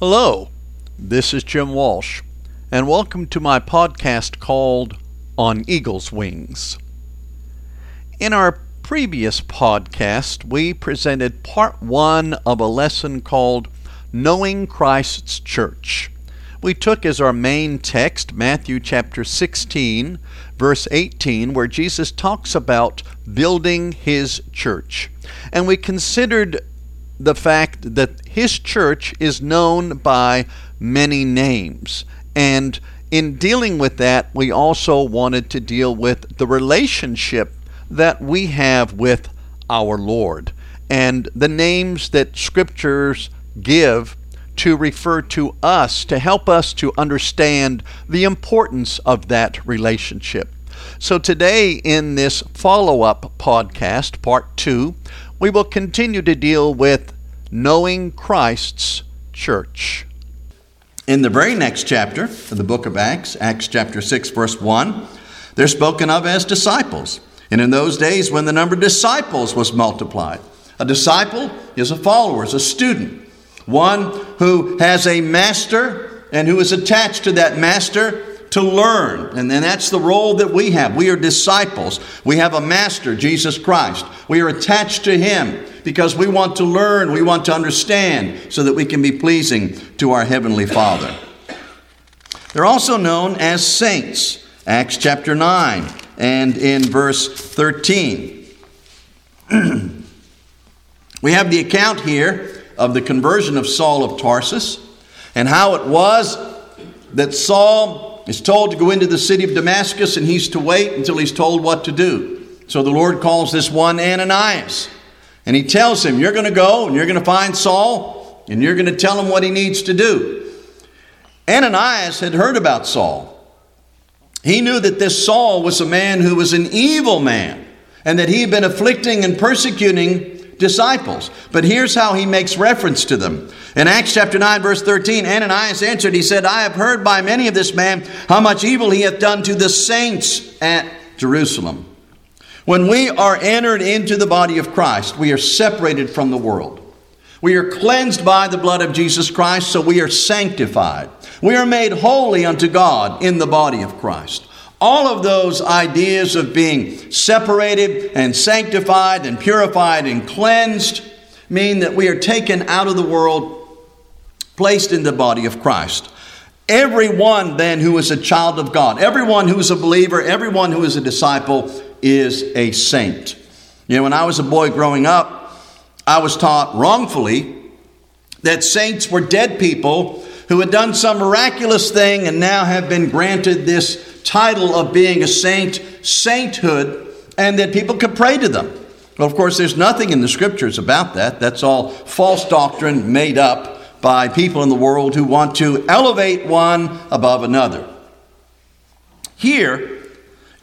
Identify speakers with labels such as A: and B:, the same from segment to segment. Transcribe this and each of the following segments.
A: Hello, this is Jim Walsh, and welcome to my podcast called On Eagle's Wings. In our previous podcast, we presented part one of a lesson called Knowing Christ's Church. We took as our main text Matthew chapter 16, verse 18, where Jesus talks about building his church. And we considered the fact that his church is known by many names. And in dealing with that, we also wanted to deal with the relationship that we have with our Lord and the names that scriptures give to refer to us to help us to understand the importance of that relationship. So, today in this follow up podcast, part two, we will continue to deal with knowing Christ's church.
B: In the very next chapter of the book of Acts, Acts chapter 6, verse 1, they're spoken of as disciples. And in those days, when the number of disciples was multiplied, a disciple is a follower, is a student, one who has a master and who is attached to that master to learn. And then that's the role that we have. We are disciples. We have a master, Jesus Christ. We are attached to him because we want to learn, we want to understand so that we can be pleasing to our heavenly Father. They're also known as saints. Acts chapter 9 and in verse 13. we have the account here of the conversion of Saul of Tarsus and how it was that Saul is told to go into the city of Damascus and he's to wait until he's told what to do. So the Lord calls this one Ananias. And he tells him, You're going to go and you're going to find Saul and you're going to tell him what he needs to do. Ananias had heard about Saul. He knew that this Saul was a man who was an evil man and that he had been afflicting and persecuting disciples. But here's how he makes reference to them. In Acts chapter 9, verse 13, Ananias answered, He said, I have heard by many of this man how much evil he hath done to the saints at Jerusalem. When we are entered into the body of Christ, we are separated from the world. We are cleansed by the blood of Jesus Christ, so we are sanctified. We are made holy unto God in the body of Christ. All of those ideas of being separated and sanctified and purified and cleansed mean that we are taken out of the world, placed in the body of Christ. Everyone then who is a child of God, everyone who is a believer, everyone who is a disciple is a saint. You know, when I was a boy growing up, I was taught wrongfully that saints were dead people who had done some miraculous thing and now have been granted this title of being a saint, sainthood, and that people could pray to them. Well, of course, there's nothing in the scriptures about that. That's all false doctrine made up by people in the world who want to elevate one above another. Here,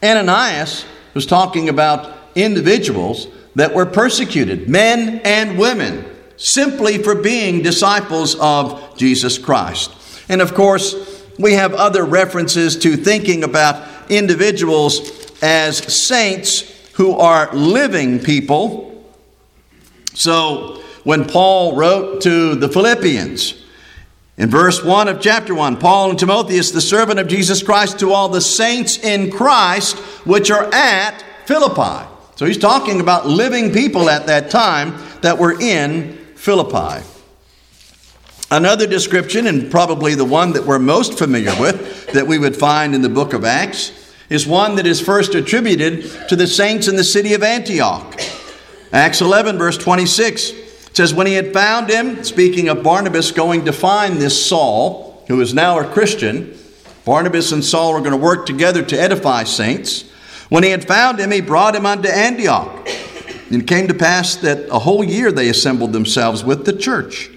B: Ananias was talking about individuals that were persecuted, men and women, simply for being disciples of Jesus Christ. And of course, we have other references to thinking about individuals as saints who are living people. So, when Paul wrote to the Philippians, in verse 1 of chapter 1, Paul and Timotheus, the servant of Jesus Christ, to all the saints in Christ which are at Philippi. So he's talking about living people at that time that were in Philippi. Another description, and probably the one that we're most familiar with, that we would find in the book of Acts, is one that is first attributed to the saints in the city of Antioch. Acts 11, verse 26 says, When he had found him, speaking of Barnabas going to find this Saul, who is now a Christian, Barnabas and Saul were going to work together to edify saints. When he had found him, he brought him unto Antioch. And it came to pass that a whole year they assembled themselves with the church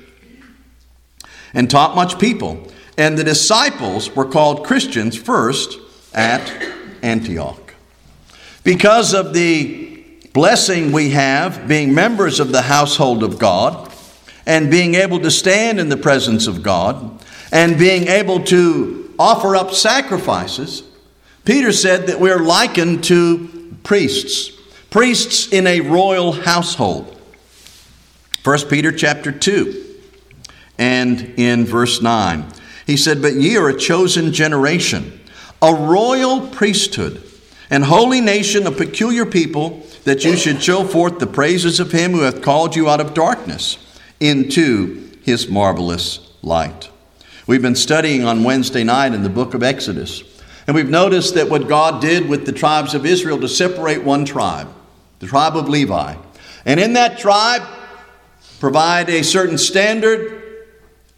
B: and taught much people. And the disciples were called Christians first at Antioch. Because of the blessing we have being members of the household of God and being able to stand in the presence of God and being able to offer up sacrifices, Peter said that we're likened to priests, priests in a royal household. 1 Peter chapter 2 and in verse 9. He said, But ye are a chosen generation, a royal priesthood, and holy nation, a peculiar people, that you should show forth the praises of him who hath called you out of darkness into his marvelous light. We've been studying on Wednesday night in the book of Exodus, and we've noticed that what God did with the tribes of Israel to separate one tribe, the tribe of Levi, and in that tribe provide a certain standard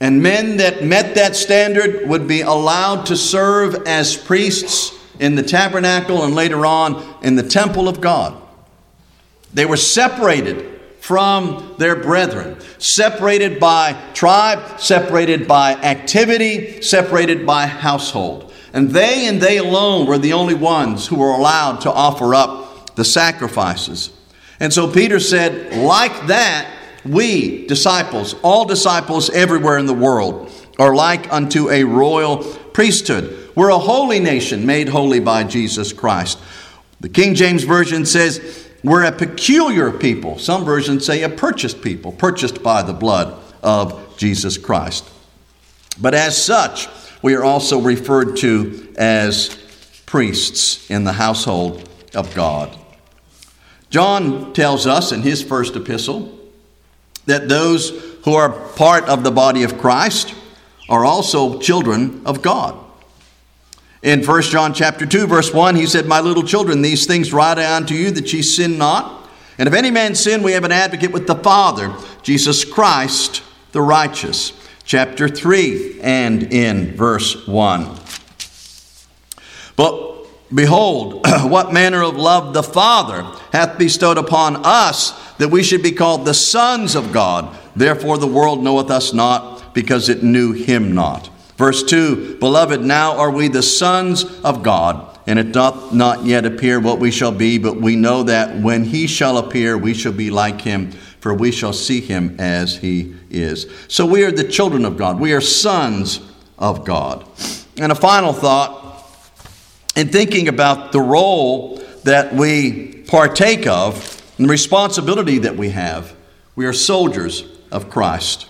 B: and men that met that standard would be allowed to serve as priests in the tabernacle and later on in the temple of God. They were separated from their brethren, separated by tribe, separated by activity, separated by household. And they and they alone were the only ones who were allowed to offer up the sacrifices. And so Peter said, like that, we, disciples, all disciples everywhere in the world, are like unto a royal priesthood. We're a holy nation made holy by Jesus Christ. The King James Version says, we're a peculiar people. Some versions say a purchased people, purchased by the blood of Jesus Christ. But as such, we are also referred to as priests in the household of God. John tells us in his first epistle that those who are part of the body of Christ are also children of God. In 1 John chapter 2 verse 1 he said, "My little children, these things write I unto you that ye sin not. And if any man sin, we have an advocate with the Father, Jesus Christ the righteous." Chapter 3 and in verse 1. But Behold, what manner of love the Father hath bestowed upon us, that we should be called the sons of God. Therefore the world knoweth us not, because it knew him not. Verse 2 Beloved, now are we the sons of God, and it doth not yet appear what we shall be, but we know that when he shall appear, we shall be like him, for we shall see him as he is. So we are the children of God, we are sons of God. And a final thought in thinking about the role that we partake of and the responsibility that we have. We are soldiers of Christ.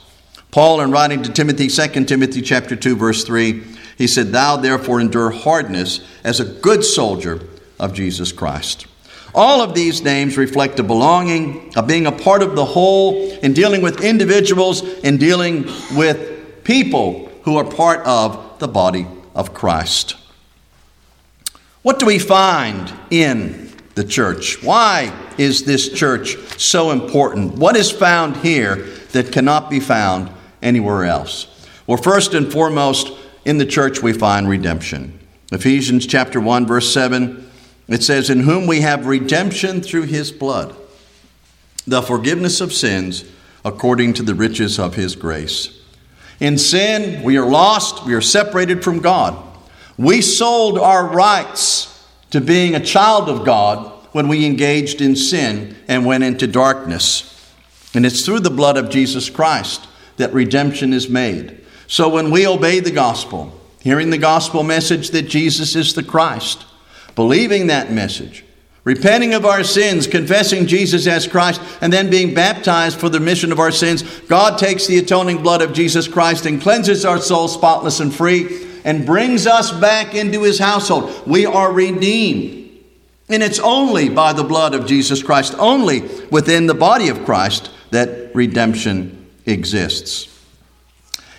B: Paul, in writing to Timothy, 2 Timothy chapter 2, verse 3, he said, Thou therefore endure hardness as a good soldier of Jesus Christ. All of these names reflect a belonging, of being a part of the whole, in dealing with individuals, in dealing with people who are part of the body of Christ. What do we find in the church? Why is this church so important? What is found here that cannot be found anywhere else? Well, first and foremost, in the church we find redemption. Ephesians chapter 1 verse 7 it says in whom we have redemption through his blood the forgiveness of sins according to the riches of his grace. In sin we are lost, we are separated from God. We sold our rights to being a child of God when we engaged in sin and went into darkness. And it's through the blood of Jesus Christ that redemption is made. So when we obey the gospel, hearing the gospel message that Jesus is the Christ, believing that message, repenting of our sins, confessing Jesus as Christ, and then being baptized for the remission of our sins, God takes the atoning blood of Jesus Christ and cleanses our soul spotless and free and brings us back into his household. We are redeemed. And it's only by the blood of Jesus Christ, only within the body of Christ, that redemption exists.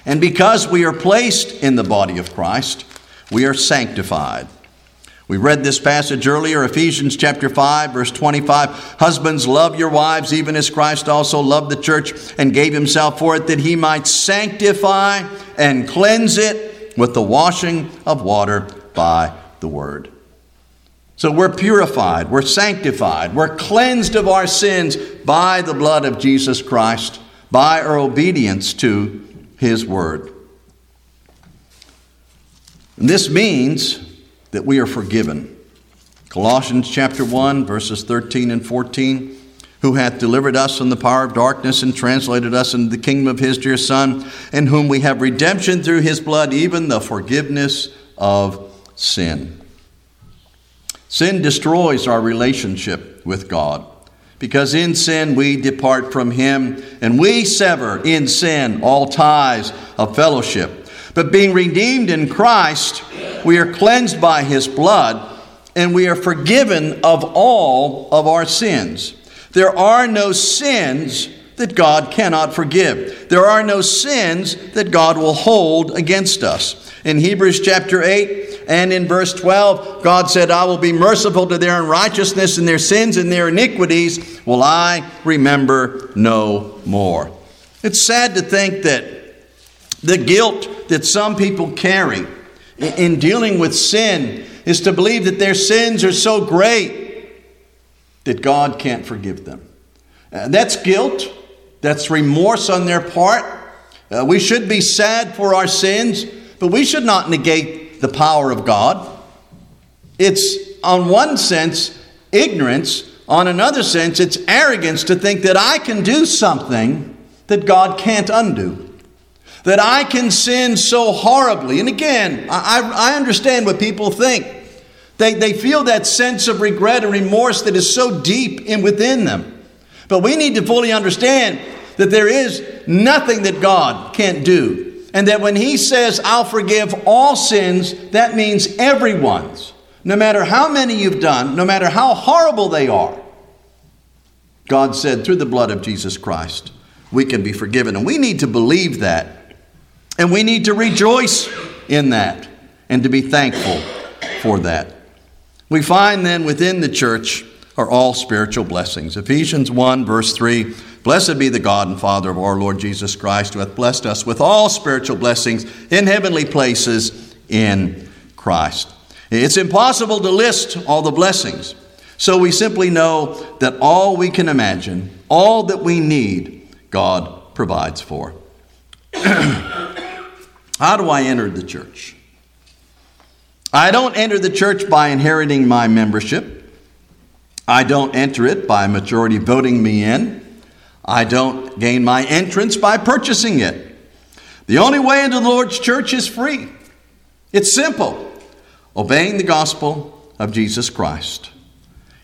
B: And because we are placed in the body of Christ, we are sanctified. We read this passage earlier, Ephesians chapter 5, verse 25. Husbands, love your wives, even as Christ also loved the church and gave himself for it, that he might sanctify and cleanse it with the washing of water by the word. So we're purified, we're sanctified, we're cleansed of our sins by the blood of Jesus Christ, by our obedience to his word. And this means that we are forgiven. Colossians chapter 1 verses 13 and 14 who hath delivered us from the power of darkness and translated us into the kingdom of his dear Son, in whom we have redemption through his blood, even the forgiveness of sin. Sin destroys our relationship with God. because in sin we depart from him, and we sever in sin all ties of fellowship. But being redeemed in Christ, we are cleansed by his blood, and we are forgiven of all of our sins. There are no sins that God cannot forgive. There are no sins that God will hold against us. In Hebrews chapter 8, and in verse 12, God said, I will be merciful to their unrighteousness and their sins and their iniquities will I remember no more. It's sad to think that the guilt that some people carry in dealing with sin is to believe that their sins are so great that God can't forgive them. Uh, that's guilt, that's remorse on their part. Uh, we should be sad for our sins, but we should not negate the power of God. It's, on one sense, ignorance. On another sense, it's arrogance to think that I can do something that God can't undo. That I can sin so horribly. And again, I, I understand what people think. They, they feel that sense of regret and remorse that is so deep in within them. But we need to fully understand that there is nothing that God can't do. And that when he says, I'll forgive all sins, that means everyone's. No matter how many you've done, no matter how horrible they are, God said, through the blood of Jesus Christ, we can be forgiven. And we need to believe that. And we need to rejoice in that and to be thankful for that. We find then within the church are all spiritual blessings. Ephesians 1, verse 3 Blessed be the God and Father of our Lord Jesus Christ, who hath blessed us with all spiritual blessings in heavenly places in Christ. It's impossible to list all the blessings. So we simply know that all we can imagine, all that we need, God provides for. How do I enter the church? I don't enter the church by inheriting my membership. I don't enter it by majority voting me in. I don't gain my entrance by purchasing it. The only way into the Lord's church is free. It's simple obeying the gospel of Jesus Christ,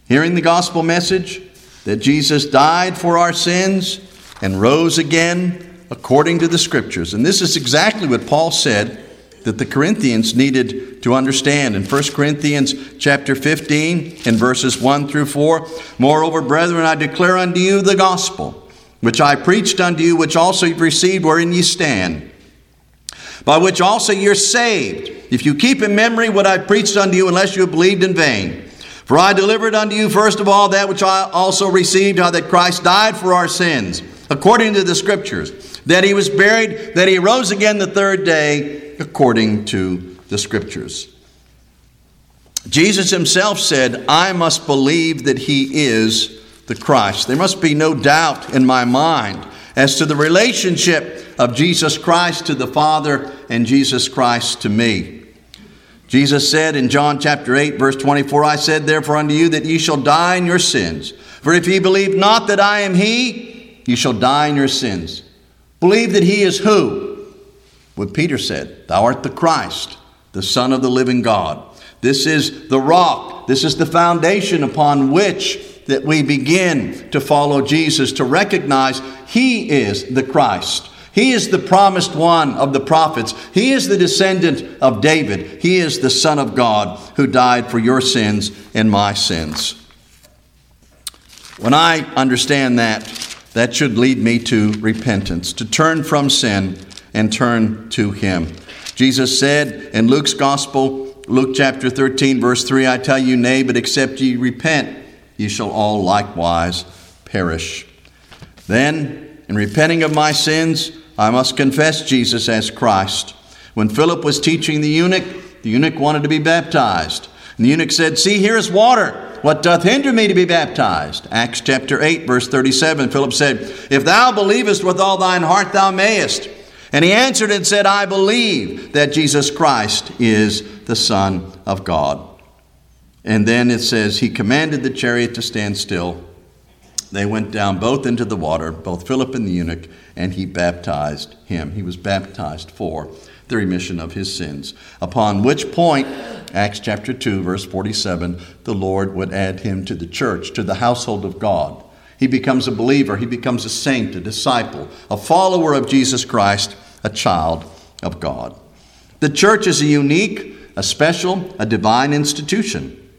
B: hearing the gospel message that Jesus died for our sins and rose again according to the scriptures. And this is exactly what Paul said that the Corinthians needed to understand. In 1 Corinthians chapter 15 in verses 1 through 4, moreover, brethren, I declare unto you the gospel which I preached unto you, which also you've received, wherein ye stand, by which also you're saved, if you keep in memory what I preached unto you, unless you have believed in vain. For I delivered unto you first of all that which I also received, how that Christ died for our sins, according to the Scriptures, that he was buried, that he rose again the third day, according to the Scriptures. Jesus himself said, I must believe that he is the Christ. There must be no doubt in my mind as to the relationship of Jesus Christ to the Father and Jesus Christ to me. Jesus said in John chapter 8, verse 24, I said therefore unto you that ye shall die in your sins. For if ye believe not that I am He, ye shall die in your sins. Believe that He is who? What Peter said, Thou art the Christ, the Son of the living God. This is the rock, this is the foundation upon which that we begin to follow Jesus, to recognize He is the Christ. He is the promised one of the prophets. He is the descendant of David. He is the Son of God who died for your sins and my sins. When I understand that, that should lead me to repentance, to turn from sin and turn to Him. Jesus said in Luke's Gospel, Luke chapter 13, verse 3, I tell you, nay, but except ye repent, ye shall all likewise perish. Then, in repenting of my sins, I must confess Jesus as Christ. When Philip was teaching the eunuch, the eunuch wanted to be baptized. And the eunuch said, See, here is water. What doth hinder me to be baptized? Acts chapter 8, verse 37. Philip said, If thou believest with all thine heart, thou mayest. And he answered and said, I believe that Jesus Christ is the Son of God. And then it says, He commanded the chariot to stand still. They went down both into the water, both Philip and the eunuch, and he baptized him. He was baptized for the remission of his sins. Upon which point, Acts chapter 2, verse 47, the Lord would add him to the church, to the household of God. He becomes a believer, he becomes a saint, a disciple, a follower of Jesus Christ, a child of God. The church is a unique, a special, a divine institution.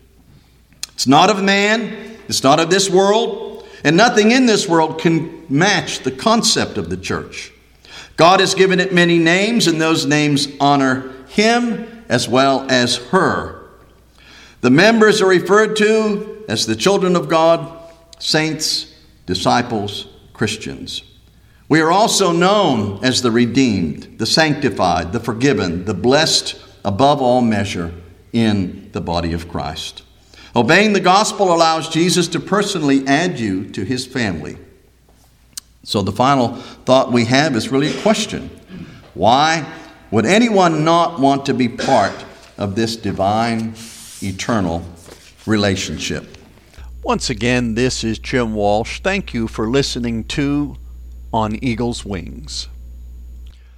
B: It's not of man, it's not of this world, and nothing in this world can match the concept of the church. God has given it many names, and those names honor him as well as her. The members are referred to as the children of God, saints, disciples, Christians. We are also known as the redeemed, the sanctified, the forgiven, the blessed above all measure in the body of Christ. Obeying the gospel allows Jesus to personally add you to his family. So the final thought we have is really a question Why would anyone not want to be part of this divine, eternal relationship?
A: Once again, this is Jim Walsh. Thank you for listening to On Eagle's Wings.